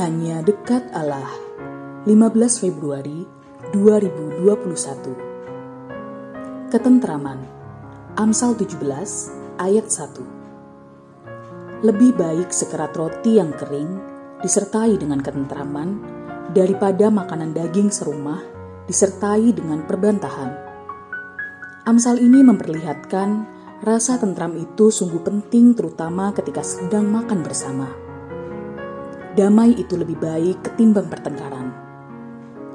Hanya dekat Allah. 15 Februari 2021 Ketentraman. Amsal 17 ayat 1 Lebih baik sekerat roti yang kering disertai dengan ketentraman daripada makanan daging serumah disertai dengan perbantahan. Amsal ini memperlihatkan rasa tentram itu sungguh penting terutama ketika sedang makan bersama damai itu lebih baik ketimbang pertengkaran.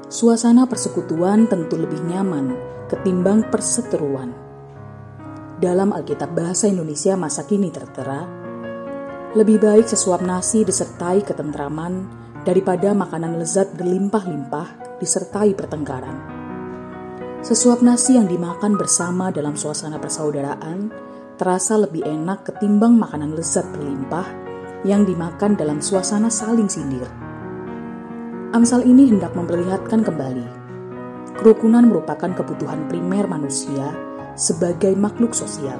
Suasana persekutuan tentu lebih nyaman ketimbang perseteruan. Dalam Alkitab Bahasa Indonesia masa kini tertera, lebih baik sesuap nasi disertai ketentraman daripada makanan lezat berlimpah-limpah disertai pertengkaran. Sesuap nasi yang dimakan bersama dalam suasana persaudaraan terasa lebih enak ketimbang makanan lezat berlimpah yang dimakan dalam suasana saling sindir. Amsal ini hendak memperlihatkan kembali kerukunan merupakan kebutuhan primer manusia sebagai makhluk sosial.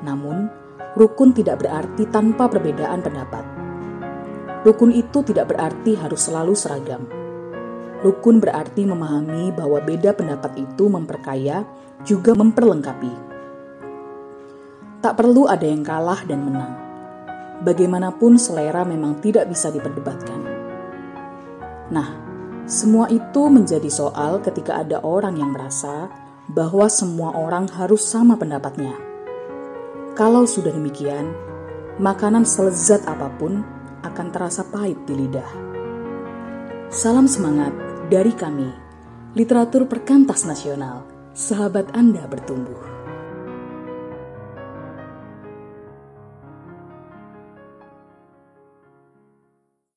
Namun, rukun tidak berarti tanpa perbedaan pendapat. Rukun itu tidak berarti harus selalu seragam. Rukun berarti memahami bahwa beda pendapat itu memperkaya juga memperlengkapi. Tak perlu ada yang kalah dan menang bagaimanapun selera memang tidak bisa diperdebatkan. Nah, semua itu menjadi soal ketika ada orang yang merasa bahwa semua orang harus sama pendapatnya. Kalau sudah demikian, makanan selezat apa pun akan terasa pahit di lidah. Salam semangat dari kami, literatur perkantas nasional, sahabat Anda bertumbuh.